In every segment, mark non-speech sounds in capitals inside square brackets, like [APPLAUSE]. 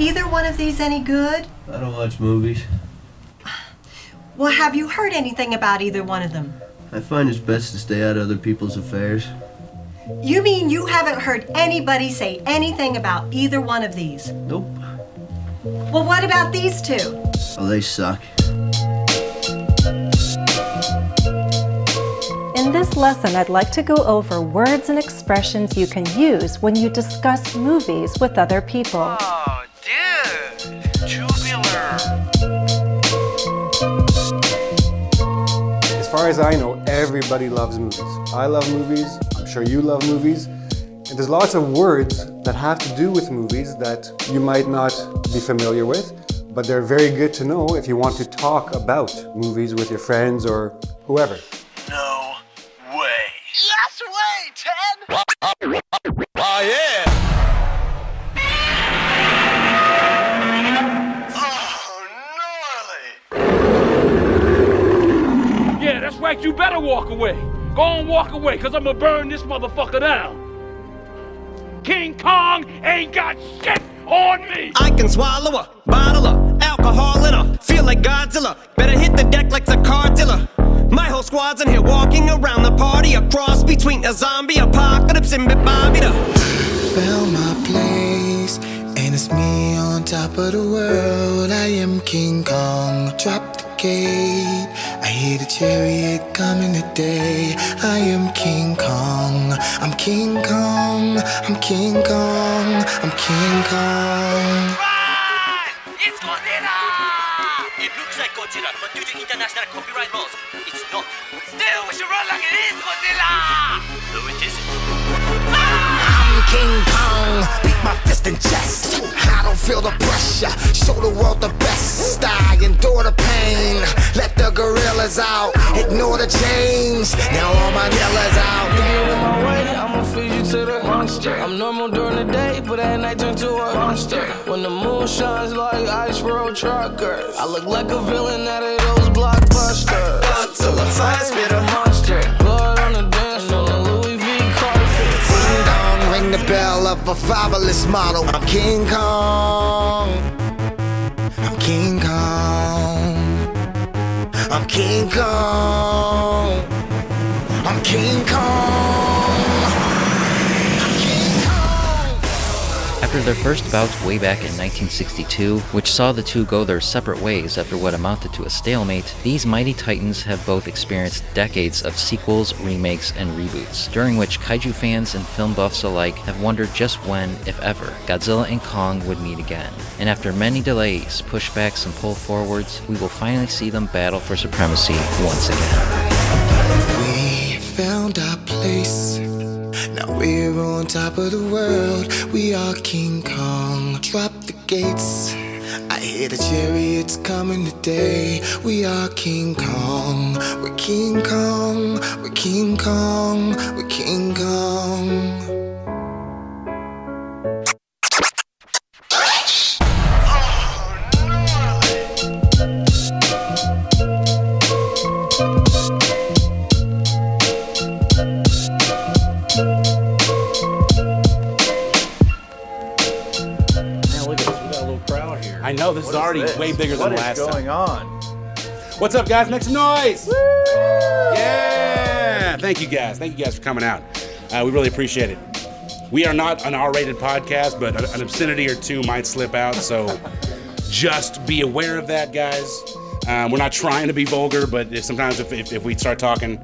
either one of these any good? I don't watch movies. Well, have you heard anything about either one of them? I find it's best to stay out of other people's affairs. You mean you haven't heard anybody say anything about either one of these? Nope. Well, what about these two? Oh, they suck. In this lesson, I'd like to go over words and expressions you can use when you discuss movies with other people. Oh, far as I know, everybody loves movies. I love movies. I'm sure you love movies. And there's lots of words that have to do with movies that you might not be familiar with, but they're very good to know if you want to talk about movies with your friends or whoever. Go on, walk away, cause I'ma burn this motherfucker down. King Kong ain't got shit on me. I can swallow a bottle of alcohol in her. Feel like Godzilla. Better hit the deck like a car dealer. My whole squad's in here walking around the party. A cross between a zombie apocalypse and Bobby the. Found my place, and it's me on top of the world. I am King Kong. Drop the gate. I hear the chariot coming today. I am King Kong. I'm King Kong. I'm King Kong. I'm King Kong. It's Godzilla! It looks like Godzilla, but due to international copyright laws, it's not. Still, we should run like it is Godzilla! Though it isn't. I'm King Kong. Beat my fist in chest. I don't feel the pressure. Show the world the best. I endure the pain. Let the gorillas out. Ignore the change. Now all my dealers out. Get in my way, I'ma feed you to the monster. I'm normal during the day, but at night turn to a monster. When the moon shines like ice road truckers, I look like a villain out of those blockbusters. Godzilla, fire spit a monster. Blood on the dance floor, Louis V carpet. Ding dong, ring the bell of a fabulous model. I'm King Kong. King Kong. I'm King Kong. I'm King Kong. After their first bouts way back in 1962, which saw the two go their separate ways after what amounted to a stalemate, these mighty titans have both experienced decades of sequels, remakes, and reboots, during which kaiju fans and film buffs alike have wondered just when, if ever, Godzilla and Kong would meet again. And after many delays, pushbacks, and pull forwards, we will finally see them battle for supremacy once again. We found our place. Now we're on top of the world. We are King Kong. Drop the gates. I hear the chariots coming today. We are King Kong. We're King Kong. We're King Kong. We're King Kong. Here. I know this is already this? way bigger What than is What is going time. on? What's up, guys? Make some noise! Yeah! Thank you, guys. Thank you guys for coming out. Uh, we really appreciate it. We are not an R-rated podcast, but an obscenity or two might slip out, so just be aware of that, guys. Um, we're not trying to be vulgar, but if, sometimes if, if, if we start talking,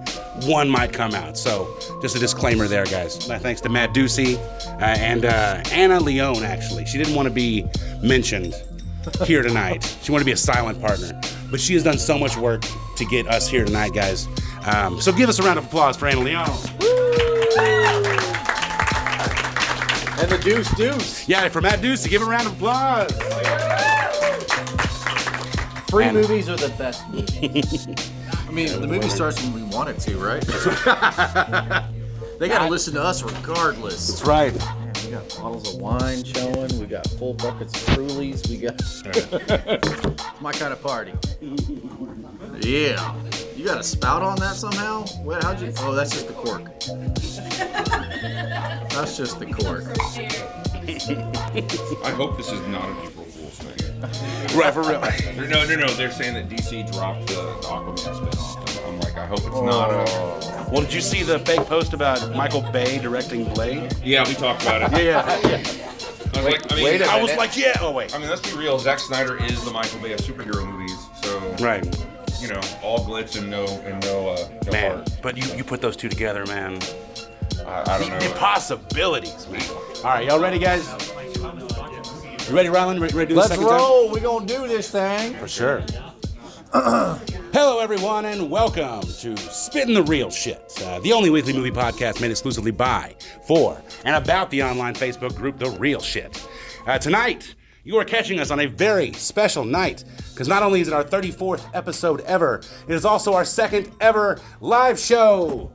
one might come out. So just a disclaimer there, guys. Thanks to Matt Ducey uh, and uh, Anna Leone, actually. She didn't want to be mentioned here tonight. She wanted to be a silent partner, but she has done so much work to get us here tonight, guys. Um, so give us a round of applause for Anna Leon. And the deuce deuce. Yeah, for Matt Ducey, give him a round of applause. Free And- movies are the best movies. [LAUGHS] I mean, the movie starts when we want it to, right? [LAUGHS] they got to listen to us regardless. That's right. Man, we got bottles of wine showing. We got full buckets of Trulies. We got [LAUGHS] my kind of party. Yeah. You got a spout on that somehow? What? How'd you? Oh, that's just the cork. That's just the cork. I hope this is not an April Fool's thing. [LAUGHS] Right, for real. They're- no, no, no. They're saying that DC dropped the, the Aquaman spinoff. And I'm like, I hope it's not a. Well, did you see the fake post about Michael Bay directing Blade? Yeah, we talked about it. Yeah, yeah. I was like, I mean, wait a I was minute. like, yeah. Oh wait. I mean, let's be real. Zack Snyder is the Michael Bay of superhero movies. So Right. you know, all glitz and no and no uh, no Man, heart. but you, you put those two together, man. I, I don't the, know. the possibilities, man. All right, y'all ready, guys? You ready, Rylan? Ready, ready to do Let's the second time? roll. We're gonna do this thing. For sure. [CLEARS THROAT] Hello, everyone, and welcome to Spitting the Real Shit, uh, the only weekly movie podcast made exclusively by, for, and about the online Facebook group The Real Shit. Uh, tonight, you are catching us on a very special night, because not only is it our 34th episode ever, it is also our second ever live show.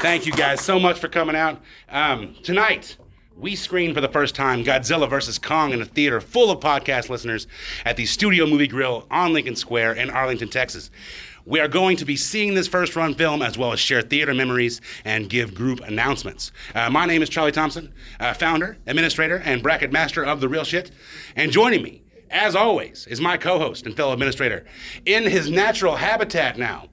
Thank you guys so much for coming out. Um, tonight, we screen for the first time Godzilla vs. Kong in a theater full of podcast listeners at the Studio Movie Grill on Lincoln Square in Arlington, Texas. We are going to be seeing this first run film as well as share theater memories and give group announcements. Uh, my name is Charlie Thompson, uh, founder, administrator, and bracket master of The Real Shit. And joining me, as always, is my co host and fellow administrator in his natural habitat now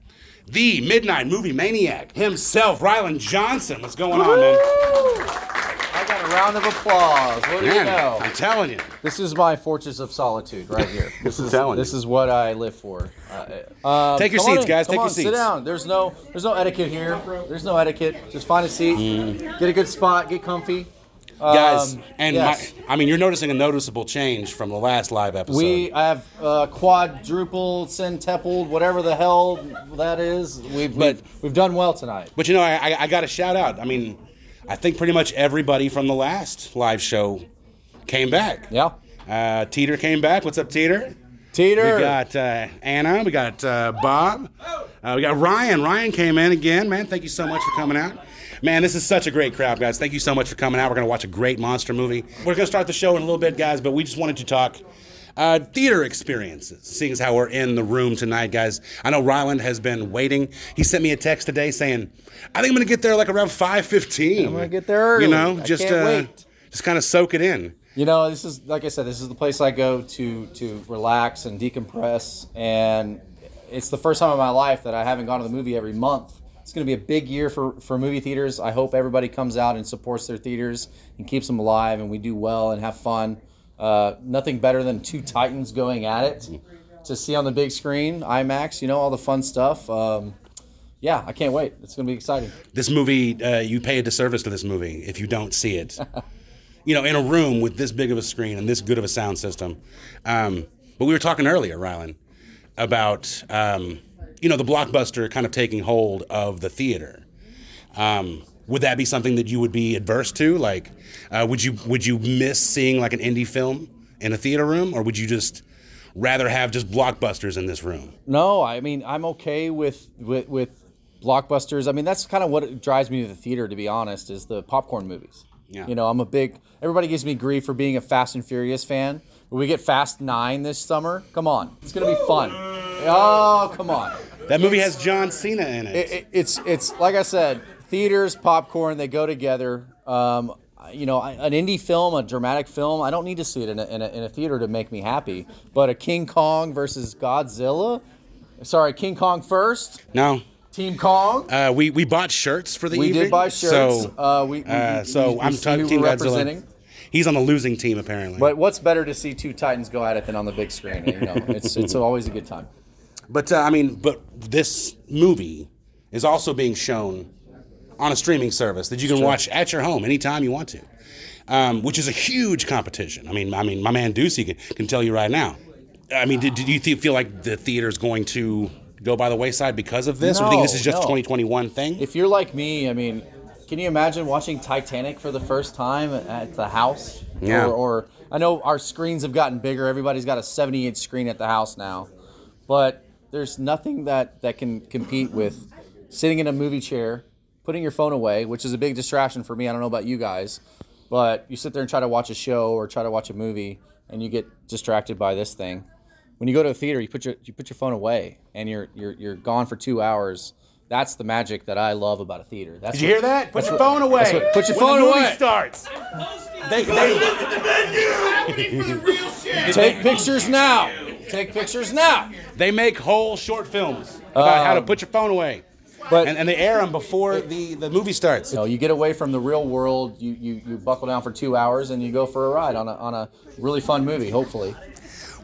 the Midnight Movie Maniac himself, Rylan Johnson. What's going on, man? I got a round of applause. What do you Man, know? I'm telling you. This is my fortress of solitude right here. [LAUGHS] This is telling this is what I live for. Uh, uh, Take your seats, in. guys. Come Take your on, Sit down. There's no there's no etiquette here. There's no etiquette. Just find a seat. Mm. Get a good spot. Get comfy. Guys, Um, and yes. my, I mean, you're noticing a noticeable change from the last live episode. We have uh, quadruple, centupled, whatever the hell that is. We've we've, we've done well tonight. but you know, I, I, I got to shout out. I mean, I think pretty much everybody from the last live show came back. Yeah. Uh, Teeter came back. What's up, Teeter? Teeter. We got uh, Anna. We got uh, Bob. Uh, we got Ryan. Ryan came in again, man. Thank you so much for coming out. Man, this is such a great crowd, guys. Thank you so much for coming out. We're going to watch a great monster movie. We're going to start the show in a little bit, guys, but we just wanted to talk uh, theater experiences, seeing as how we're in the room tonight, guys. I know Ryland has been waiting. He sent me a text today saying, I think I'm going to get there like around 5.15. I'm gonna get there early. You know, I just, can't uh, wait. just kind of soak it in. You know, this is like I said, this is the place I go to to relax and decompress, and it's the first time in my life that I haven't gone to the movie every month. It's going to be a big year for, for movie theaters. I hope everybody comes out and supports their theaters and keeps them alive, and we do well and have fun. Uh, nothing better than two titans going at it to see on the big screen, IMAX. You know, all the fun stuff. Um, yeah, I can't wait. It's going to be exciting. this movie, uh, you pay a disservice to this movie if you don't see it. [LAUGHS] you know, in a room with this big of a screen and this good of a sound system. Um, but we were talking earlier, Rylan, about um, you know the blockbuster kind of taking hold of the theater. Um, would that be something that you would be adverse to? Like, uh, would you would you miss seeing like an indie film in a theater room, or would you just rather have just blockbusters in this room? No, I mean I'm okay with with, with blockbusters. I mean that's kind of what drives me to the theater, to be honest, is the popcorn movies. Yeah. You know, I'm a big. Everybody gives me grief for being a Fast and Furious fan. We get Fast Nine this summer, come on, it's gonna be fun. Oh, come on. That movie has John Cena in it. It, it, it's it's like I said, theaters, popcorn, they go together. Um, you know, an indie film, a dramatic film, I don't need to see it in a, in a, in a theater to make me happy. But a King Kong versus Godzilla, sorry, King Kong first, No. Team Kong. Uh, we we bought shirts for the We did buy shirts. So, Uh, we- we- uh, so we I'm talking Team Godzilla. representing. He's on the losing team apparently. But what's better to see two Titans go at it than on the big screen? You know, it's it's always a good time. But uh, I mean, but this movie is also being shown on a streaming service that you can Sure. watch at your home anytime you want to, um, which is a huge competition. I mean, I mean, my man Ducey can, can tell you right now. I mean, do, did you th- feel like the theater is going to go by the wayside because of this, or do you think this is just No, a 2021 thing? If you're like me, I mean, can you imagine watching Titanic for the first time at the house? Yeah. Or, or I know our screens have gotten bigger. Everybody's got a 70 inch screen at the house now, but there's nothing that that can compete with sitting in a movie chair, putting your phone away, which is a big distraction for me. I don't know about you guys, but you sit there and try to watch a show or try to watch a movie, and you get distracted by this thing. When you go to a theater, you put your you put your phone away, and you're you're you're gone for two hours. That's the magic that I love about a theater. That's Did you hear that? Put your what- phone away. that's what- put your when phone the movie away. starts. They, Take pictures now. Take pictures now. They make whole short films about how to Um, put your phone away. But and, and they air them before the, the movie starts. You know, you get away from the real world. You, you you buckle down for two hours and you go for a ride on a on a really fun movie. Hopefully.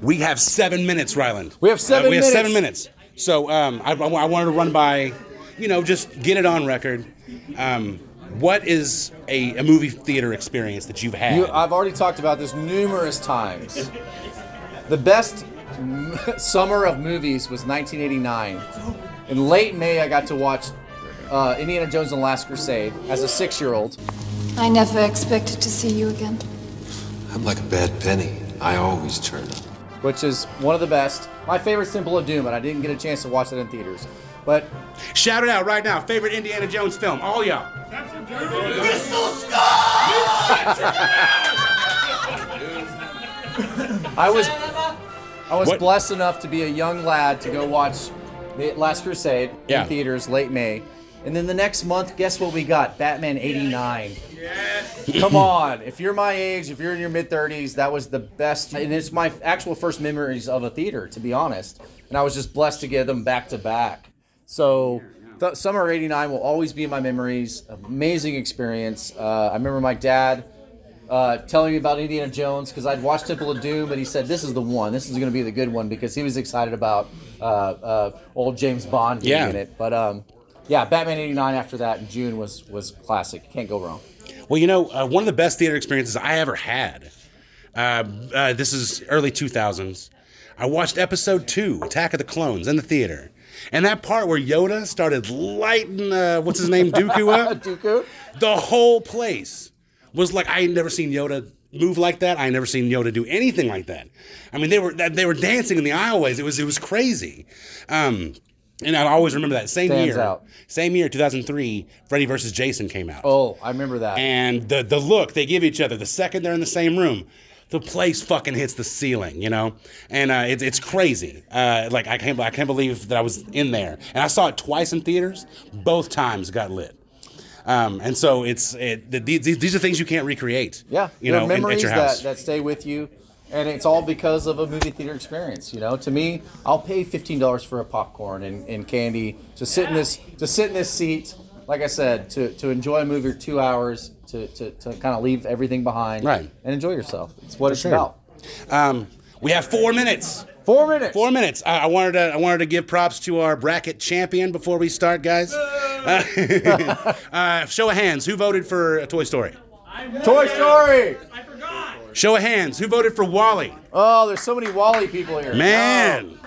We have seven minutes, Ryland. We have seven Uh, we have minutes. seven minutes. So um, I, I I wanted to run by, you know, just get it on record. Um, what is a, a movie theater experience that you've had? You, I've already talked about this numerous times. The best [LAUGHS] summer of movies was 1989. In late May, I got to watch uh, Indiana Jones and the Last Crusade as a six-year-old. I never expected to see you again. I'm like a bad penny. I always turn up. which is one of the best. My favorite Temple of Doom, and I didn't get a chance to watch it in theaters. But shout it out right now. Favorite Indiana Jones film? All y'all. Crystal Skull! I was I was What- blessed enough to be a young lad to go watch the Last Crusade Yeah. in theaters late May. And then the next month, guess what we got? Batman 89. Yes. Come on. If you're my age, if you're in your mid 30s, that was the best. And it's my actual first memories of a theater, to be honest. And I was just blessed to get them back to back. So, th- Summer 89 will always be in my memories. Amazing experience. Uh, I remember my dad uh, telling me about Indiana Jones because I'd watched Temple of Doom, and he said, This is the one. This is going to be the good one because he was excited about uh, uh, old James Bond being Yeah. in it. But um, yeah, Batman 89 after that in June was, was classic. Can't go wrong. Well, you know, uh, one of the best theater experiences I ever had. Uh, uh, this is early 2000s. I watched episode two, Attack of the Clones, in the theater. And that part where Yoda started lighting, uh, what's his name, [LAUGHS] Dooku up? Dooku? The whole place was like, I had never seen Yoda move like that. I had never seen Yoda do anything like that. I mean, they were they were dancing in the aisleways. It was it was crazy. Um, and I always remember that same Stands year, out. same year, 2003, Freddy versus Jason came out. Oh, I remember that. And the the look they give each other the second they're in the same room, the place fucking hits the ceiling, you know. And uh, it's it's crazy. Uh, like I can't I can't believe that I was in there, and I saw it twice in theaters. Both times got lit. Um, and so it's it, the, these, these are things you can't recreate. Yeah, you know, in- memories at your house. that, that stay with you, and it's all because of a movie theater experience. You know, to me, I'll pay fifteen dollars for a popcorn and, and candy to sit in this to sit in this seat. Like I said, to, to enjoy a movie for two hours, to, to, to kind of leave everything behind, Right. and enjoy yourself. It's what it's sure. about. Um, we have four minutes. Four minutes. Four minutes. I, I wanted to. I wanted to give props to our bracket champion before we start, guys. Uh, [LAUGHS] uh, show of hands. Who voted for uh, Toy Story? Toy Story. Show of hands. Who voted for WALL-E? Oh, there's so many WALL-E people here. Man.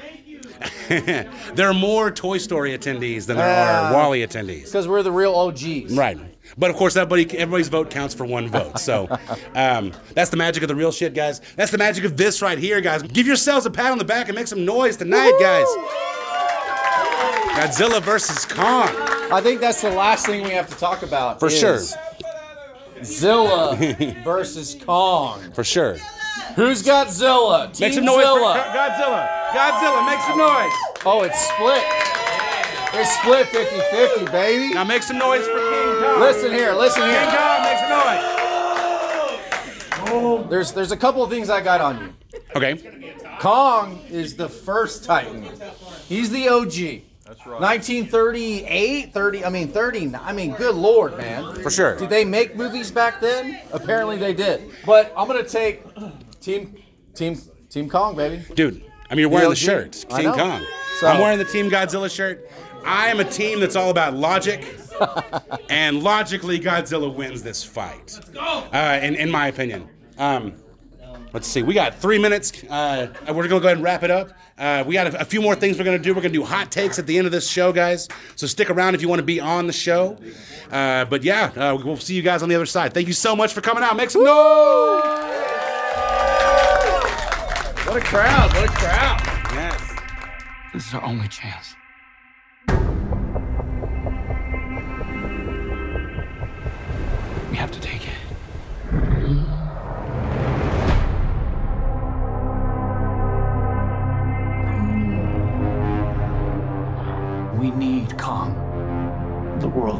[LAUGHS] there are more Toy Story attendees than there Ah. are WALL-E attendees. because we're the real OGs. Right. But of course, everybody, everybody's vote counts for one vote. So um, that's the magic of the real shit, guys. That's the magic of this right here, guys. Give yourselves a pat on the back and make some noise tonight, guys. Godzilla versus Kong. I think that's the last thing we have to talk about. For sure. Zilla [LAUGHS] versus Kong. For sure. Who's got Zilla? Make Team some noise Zilla. for Godzilla. Godzilla, make some noise. Oh, it's split. It's split 50-50, baby. Now make some noise for King. Listen here, listen King here. Kong, make some noise. There's there's a couple of things I got on you. Okay. Kong is the first Titan. He's the OG. That's right. 1938, 30, I mean 30, I mean good lord, man. For sure. Did they make movies back then? Apparently they did. But I'm going to take Team Team Team Kong, baby. Dude, I mean, you're wearing the DLG. shirt. I know. Kong. So- I'm wearing the Team Godzilla shirt. I am a team that's all about logic. And logically, Godzilla wins this fight. Let's Uh, in, in my opinion. Um, let's see. We got three minutes. Uh, we're going to go ahead and wrap it up. Uh, we got a, a few more things we're going to do. We're going to do hot takes at the end of this show, guys. So stick around if you want to be on the show. Uh, but yeah, uh, we'll see you guys on the other side. Thank you so much for coming out. Make some noise! What a crowd, what a crowd. Yes. This is our only chance.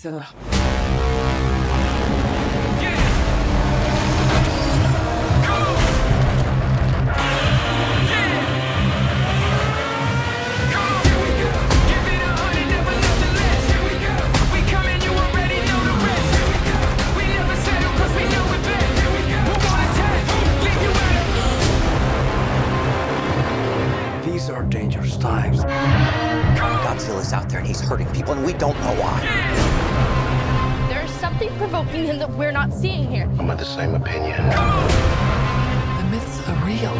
It's Godzilla's out there and he's hurting people, and we don't know why. There's something provoking him that we're not seeing here. I'm of the same opinion. The myths are real.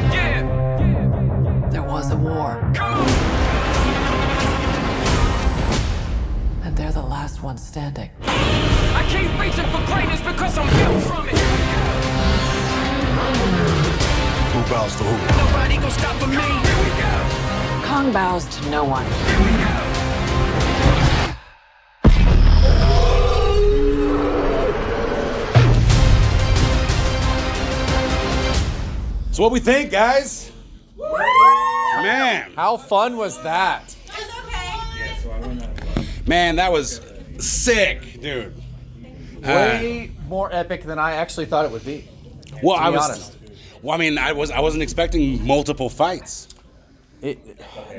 There was a war. And they're the last ones standing. I keep reaching for greatness because I'm built from it. Who bows to who? Nobody gonna stop me. Here we go. Kong bows to no one. So what we think, guys? Man, How fun was that? man, that was sick, dude. Uh, Way more epic than I actually thought it would be. well, to I was. honest. Well, I mean, I was I wasn't expecting multiple fights. It,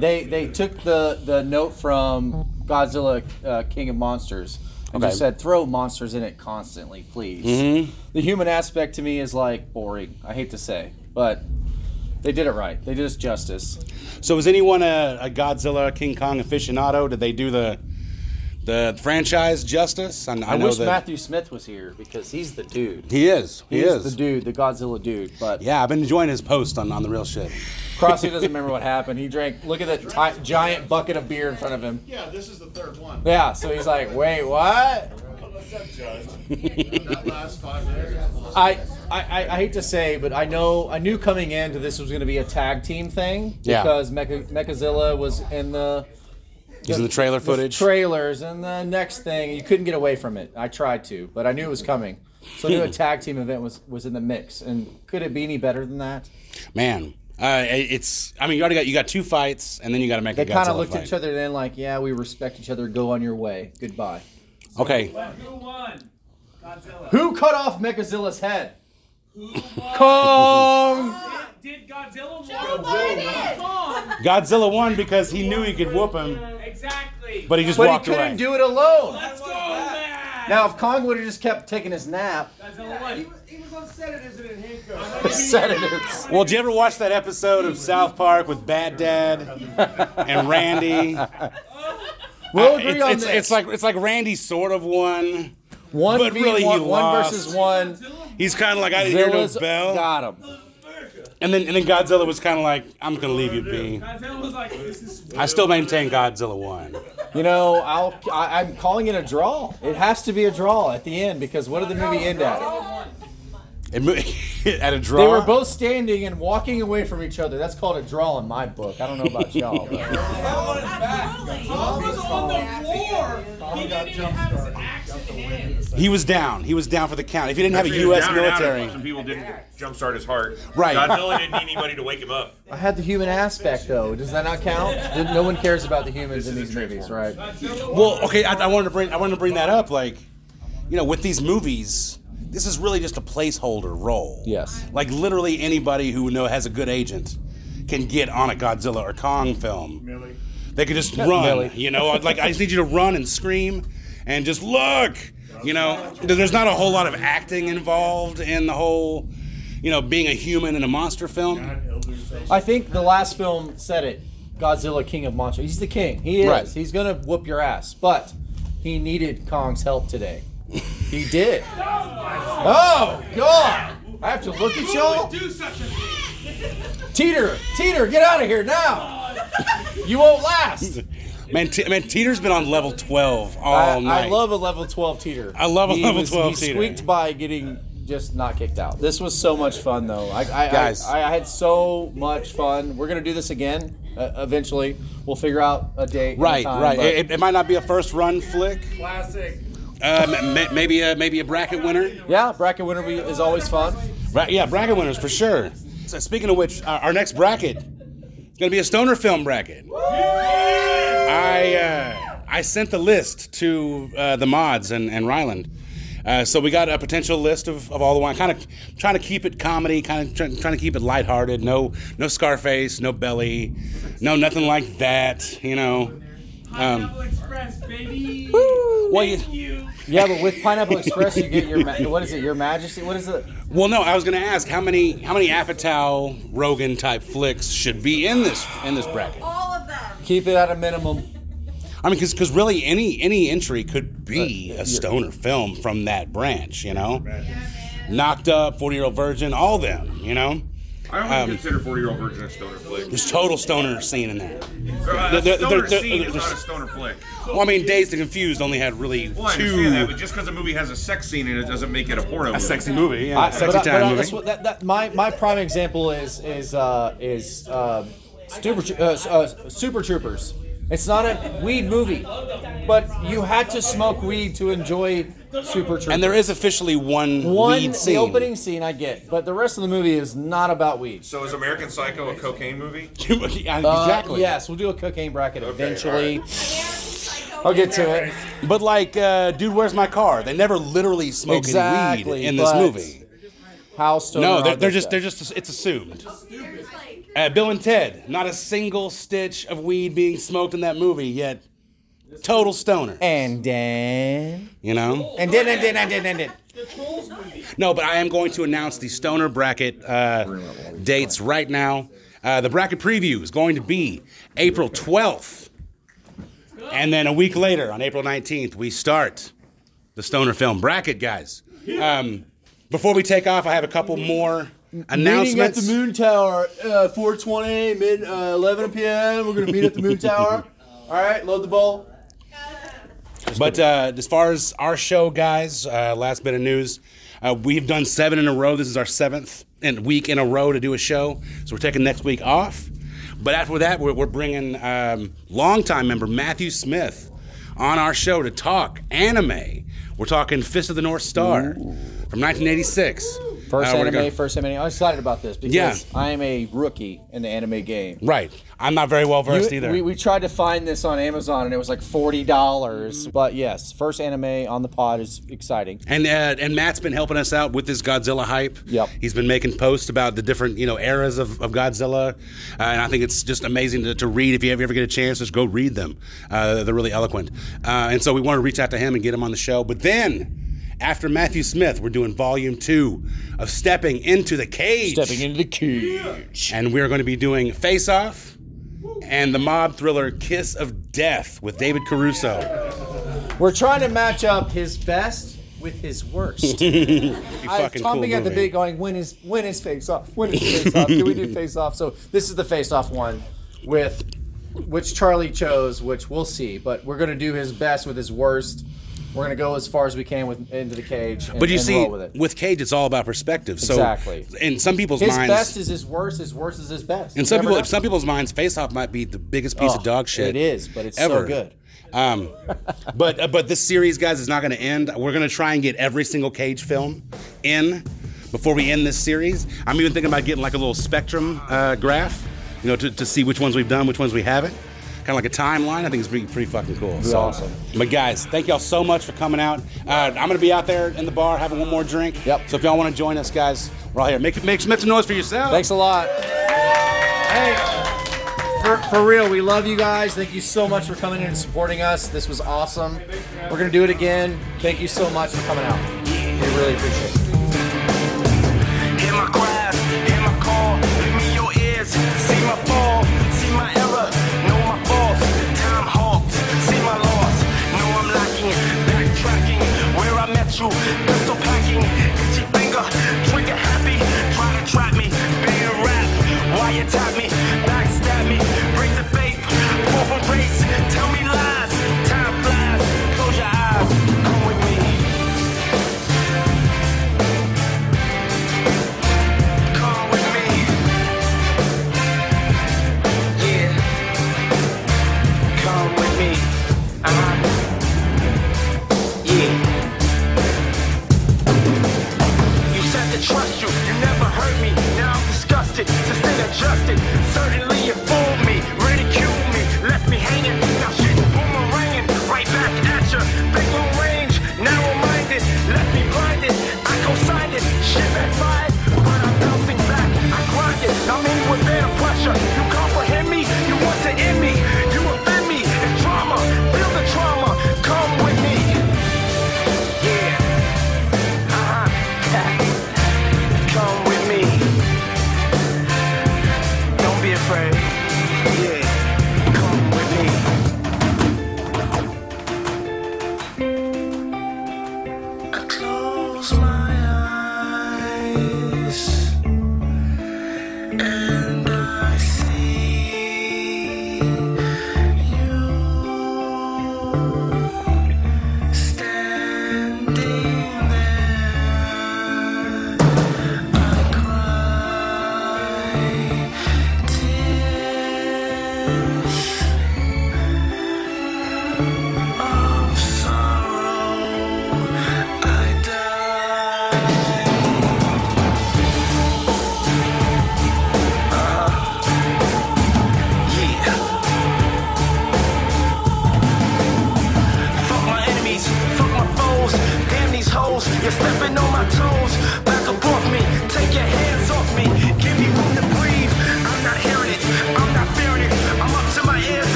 they they took the the note from Godzilla uh, King of Monsters and Okay. just said throw monsters in it constantly, please. Mhm. The human aspect to me is like boring. I hate to say, but they did it right. They did us justice. So was anyone a, a Godzilla King Kong aficionado? Did they do the the franchise justice? I, I, I, know wish that Matthew Smith was here because he's the dude. he is. He He's is the dude, the Godzilla dude. But Yeah, I've been enjoying his post on, on the real shit. Crossy doesn't remember what happened. He drank. Look at that ti- giant bucket of beer in front of him. Yeah, this is the third one. Yeah, so he's like, wait, what? That last five minutes. I, I, I- hate to say, but I know I knew coming into this was going to be a tag team thing Yeah. because Mecha, Mechazilla was in the He's in the trailer footage. trailers, and the next thing you couldn't get away from it. I tried to, but I knew it was coming, so I knew a [LAUGHS] tag team event was was in the mix. And could it be any better than that? Man, uh, it's. I mean, you already got you got two fights, and then you got to make They kind of looked at each other and then like, yeah, we respect each other. Go on your way. Goodbye. Okay. Who won? Godzilla. Who cut off Mechazilla's head? Kong. Did Godzilla win? Kong. Godzilla won because he knew he could whoop him, Exactly. but he just but he walked couldn't away. do it alone. Let's go, man. Now, if Kong would have just kept taking his nap, Godzilla won. He was on sedatives and in handcuffs. [LAUGHS] sedatives. Well, did you ever watch that episode of South Park with Bad Dad and Randy? [LAUGHS] We'll Uh, agree it's, on it's, this. it's like it's like Randy sort of won, One but v really one, he one lost. versus one. He's kind of like I didn't hear no bell. got him. And then and then Godzilla was kind of like I'm gonna leave you be. Godzilla was like, this is. I still maintain Godzilla won. You know, I'll, I, I'm calling it a draw. It has to be a draw at the end because what did the movie end at? It mo- [LAUGHS] [LAUGHS] at a draw. They were both standing and walking away from each other. That's called a draw in my book. I don't know about y'all. but- Kong was on the floor. He didn't even have his axe in hand. He was down. He was down for the count. If he didn't have a Actually, he was U.S. down and out if military, Some people didn't jumpstart his heart. Right. Godzilla didn't need anybody to wake him up. [LAUGHS] I had the human aspect though. Does that not count? No one cares about the humans in these movies, right? Well, okay, I, I wanted to bring I wanted to bring that up. Like, you know, with these movies, this is really just a placeholder role. Yes. Like literally anybody who know has a good agent can get on a Godzilla or Kong film. Really? They could just run. Millie. You know, like I just need you to run and scream and just look. You know, there's not a whole lot of acting involved in the whole, you know, being a human in a monster film. I think the last film said it. Godzilla King of Monsters. He's the king. He is. Right. He's gonna whoop your ass. But he needed Kong's help today. He did. Oh God! I have to look at y'all. Do such a thing. Teeter, Teeter, get out of here now! You won't last. Man, T- man, Teeter's been on level 12 all I, night. I love a level 12 teeter. I love a He level was- 12 he teeter. squeaked by getting just not kicked out. This was so much fun, though. I, I, Guys. I, I had so much fun. We're gonna do this again uh, eventually. We'll figure out a date. Right, time, right. It, it might not be a first run flick. Classic. Uh, ma- maybe a maybe a bracket winner. yeah, bracket winner is always fun. Right, yeah, bracket winners for sure. So speaking of which, our, our next bracket is gonna be a stoner film bracket. I uh, I sent the list to uh, the mods and and Ryland. Uh, so we got a potential list of, of all the wine. Kind of trying to keep it comedy, kind of try, trying to keep it lighthearted. No no Scarface, no Belly, no nothing like that. You know. Um, Express, baby. well, you, Yeah, but with Pineapple Express, you get your [LAUGHS] ma- what is it? Your Majesty? What is it? Well, no, I was going to ask how many how many Apatow Rogan type flicks should be in this in this bracket. All of them. Keep it at a minimum. I mean, because really any any entry could be a stoner film from that branch, you know. Knocked up, forty year old virgin, all them, you know. I only Um, consider 40 year old virgin a stoner flick. There's total stoner scene in there. Uh, There- there- stoner there- scene is there's- not a stoner flick. Well, I mean, Dazed and Confused only had really Well, I two. that, but just because a movie has a sex scene in it doesn't make it a porno movie. A sexy movie, yeah. I- sexy but time but I- movie. that- that- my my prime example is is uh, is uh, Super uh, uh, Super Troopers. It's not a weed movie, but you had to smoke weed to enjoy Super Troopers. and there is officially one, one lead scene. the opening scene I get, but the rest of the movie is not about weed. So is American Psycho a cocaine movie? [LAUGHS] Yeah, Uh, exactly. yes, we'll do a cocaine bracket eventually. I'll get to it. But like, uh, dude, where's my car? They never literally smoke any Exactly, weed in this but movie. How stoner No, they're, they're this just guy? they're just it's assumed. Uh, Bill and Ted, not a single stitch of weed being smoked in that movie yet. Total stoner. And then You know. and then and then and then and then. No, but I am going to announce the stoner bracket uh, dates right now. Uh, the bracket preview is going to be April 12th. And then a week later, on April 19th, we start the stoner film bracket, guys. Um, before we take off, I have a couple more announcements. Meeting at the Moon Tower, uh, 420, mid uh, 11 p.m. We're gonna meet at the Moon Tower. [LAUGHS] All right, load the ball. But uh, as far as our show, guys, uh, last bit of news, uh, we've done seven in a row. This is our seventh in- week in a row to do a show, so we're taking next week off. But after that, we're, we're bringing um, longtime member Matthew Smith on our show to talk anime. We're talking Fist of the North Star from 1986. First anime, first anime. I'm excited about this because Yeah. I am a rookie in the anime game. Right. I'm not very well versed either. We, we tried to find this on Amazon and it was like forty dollars. But yes, first anime on the pod is exciting. And uh, and Matt's been helping us out with this Godzilla hype. Yep. He's been making posts about the different you know eras of, of Godzilla, uh, and I think it's just amazing to, to read. If you ever, ever get a chance, just go read them. Uh, they're really eloquent. Uh, and so we want to reach out to him and get him on the show. But then. After Matthew Smith, we're doing volume two of Stepping into the Cage. Stepping into the cage. And we're going to be doing Face Off and the mob thriller Kiss of Death with David Caruso. We're trying to match up his best with his worst. [LAUGHS] I was fucking chomping cool at the movie. bit, going, "When is when is face off? When is face off? Can we do face off?" So this is the face off one with which Charlie chose, which we'll see. But we're gonna do his best with his worst. We're gonna go as far as we can with into the cage. And, But you see, with it. with Cage, it's all about perspective. So Exactly. in some people's his minds, best is his worst. His worst is his best. in some people, some people's minds, Face Off might be the biggest piece Oh, of dog shit. it is, but it's so ever. good. Um, [LAUGHS] but uh, but this series, guys, is not going to end. We're going to try and get every single Cage film in before we end this series. I'm even thinking about getting like a little spectrum uh, graph, you know, to, to see which ones we've done, which ones we haven't. Kind of like a timeline. I think it's pretty, pretty fucking cool. Be awesome. But guys, thank y'all so much for coming out. Uh, I'm going to be out there in the bar having one more drink. Yep. So if y'all want to join us, guys, we're all here. Make make, make some noise for yourself. Thanks a lot. Hey, for, for real, we love you guys. Thank you so much for coming in and supporting us. This was awesome. We're gonna do it again. Thank you so much for coming out. We really appreciate it. top me. disgusting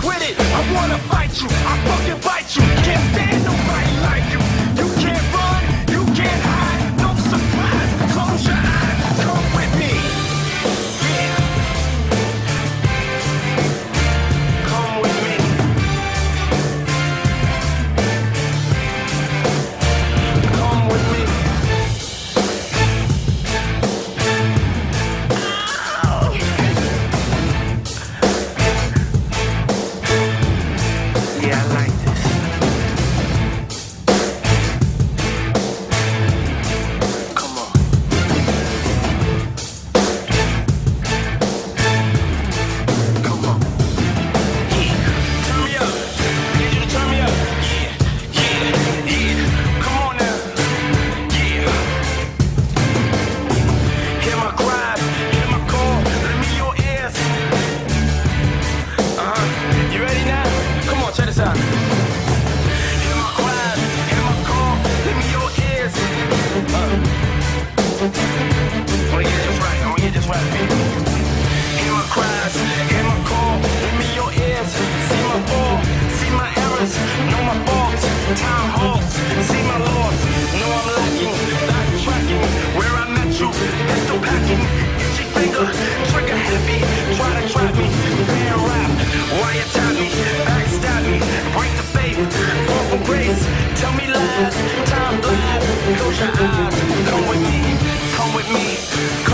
quit it. I wanna fight you. I fucking fight close your eyes. Come with me, come with me.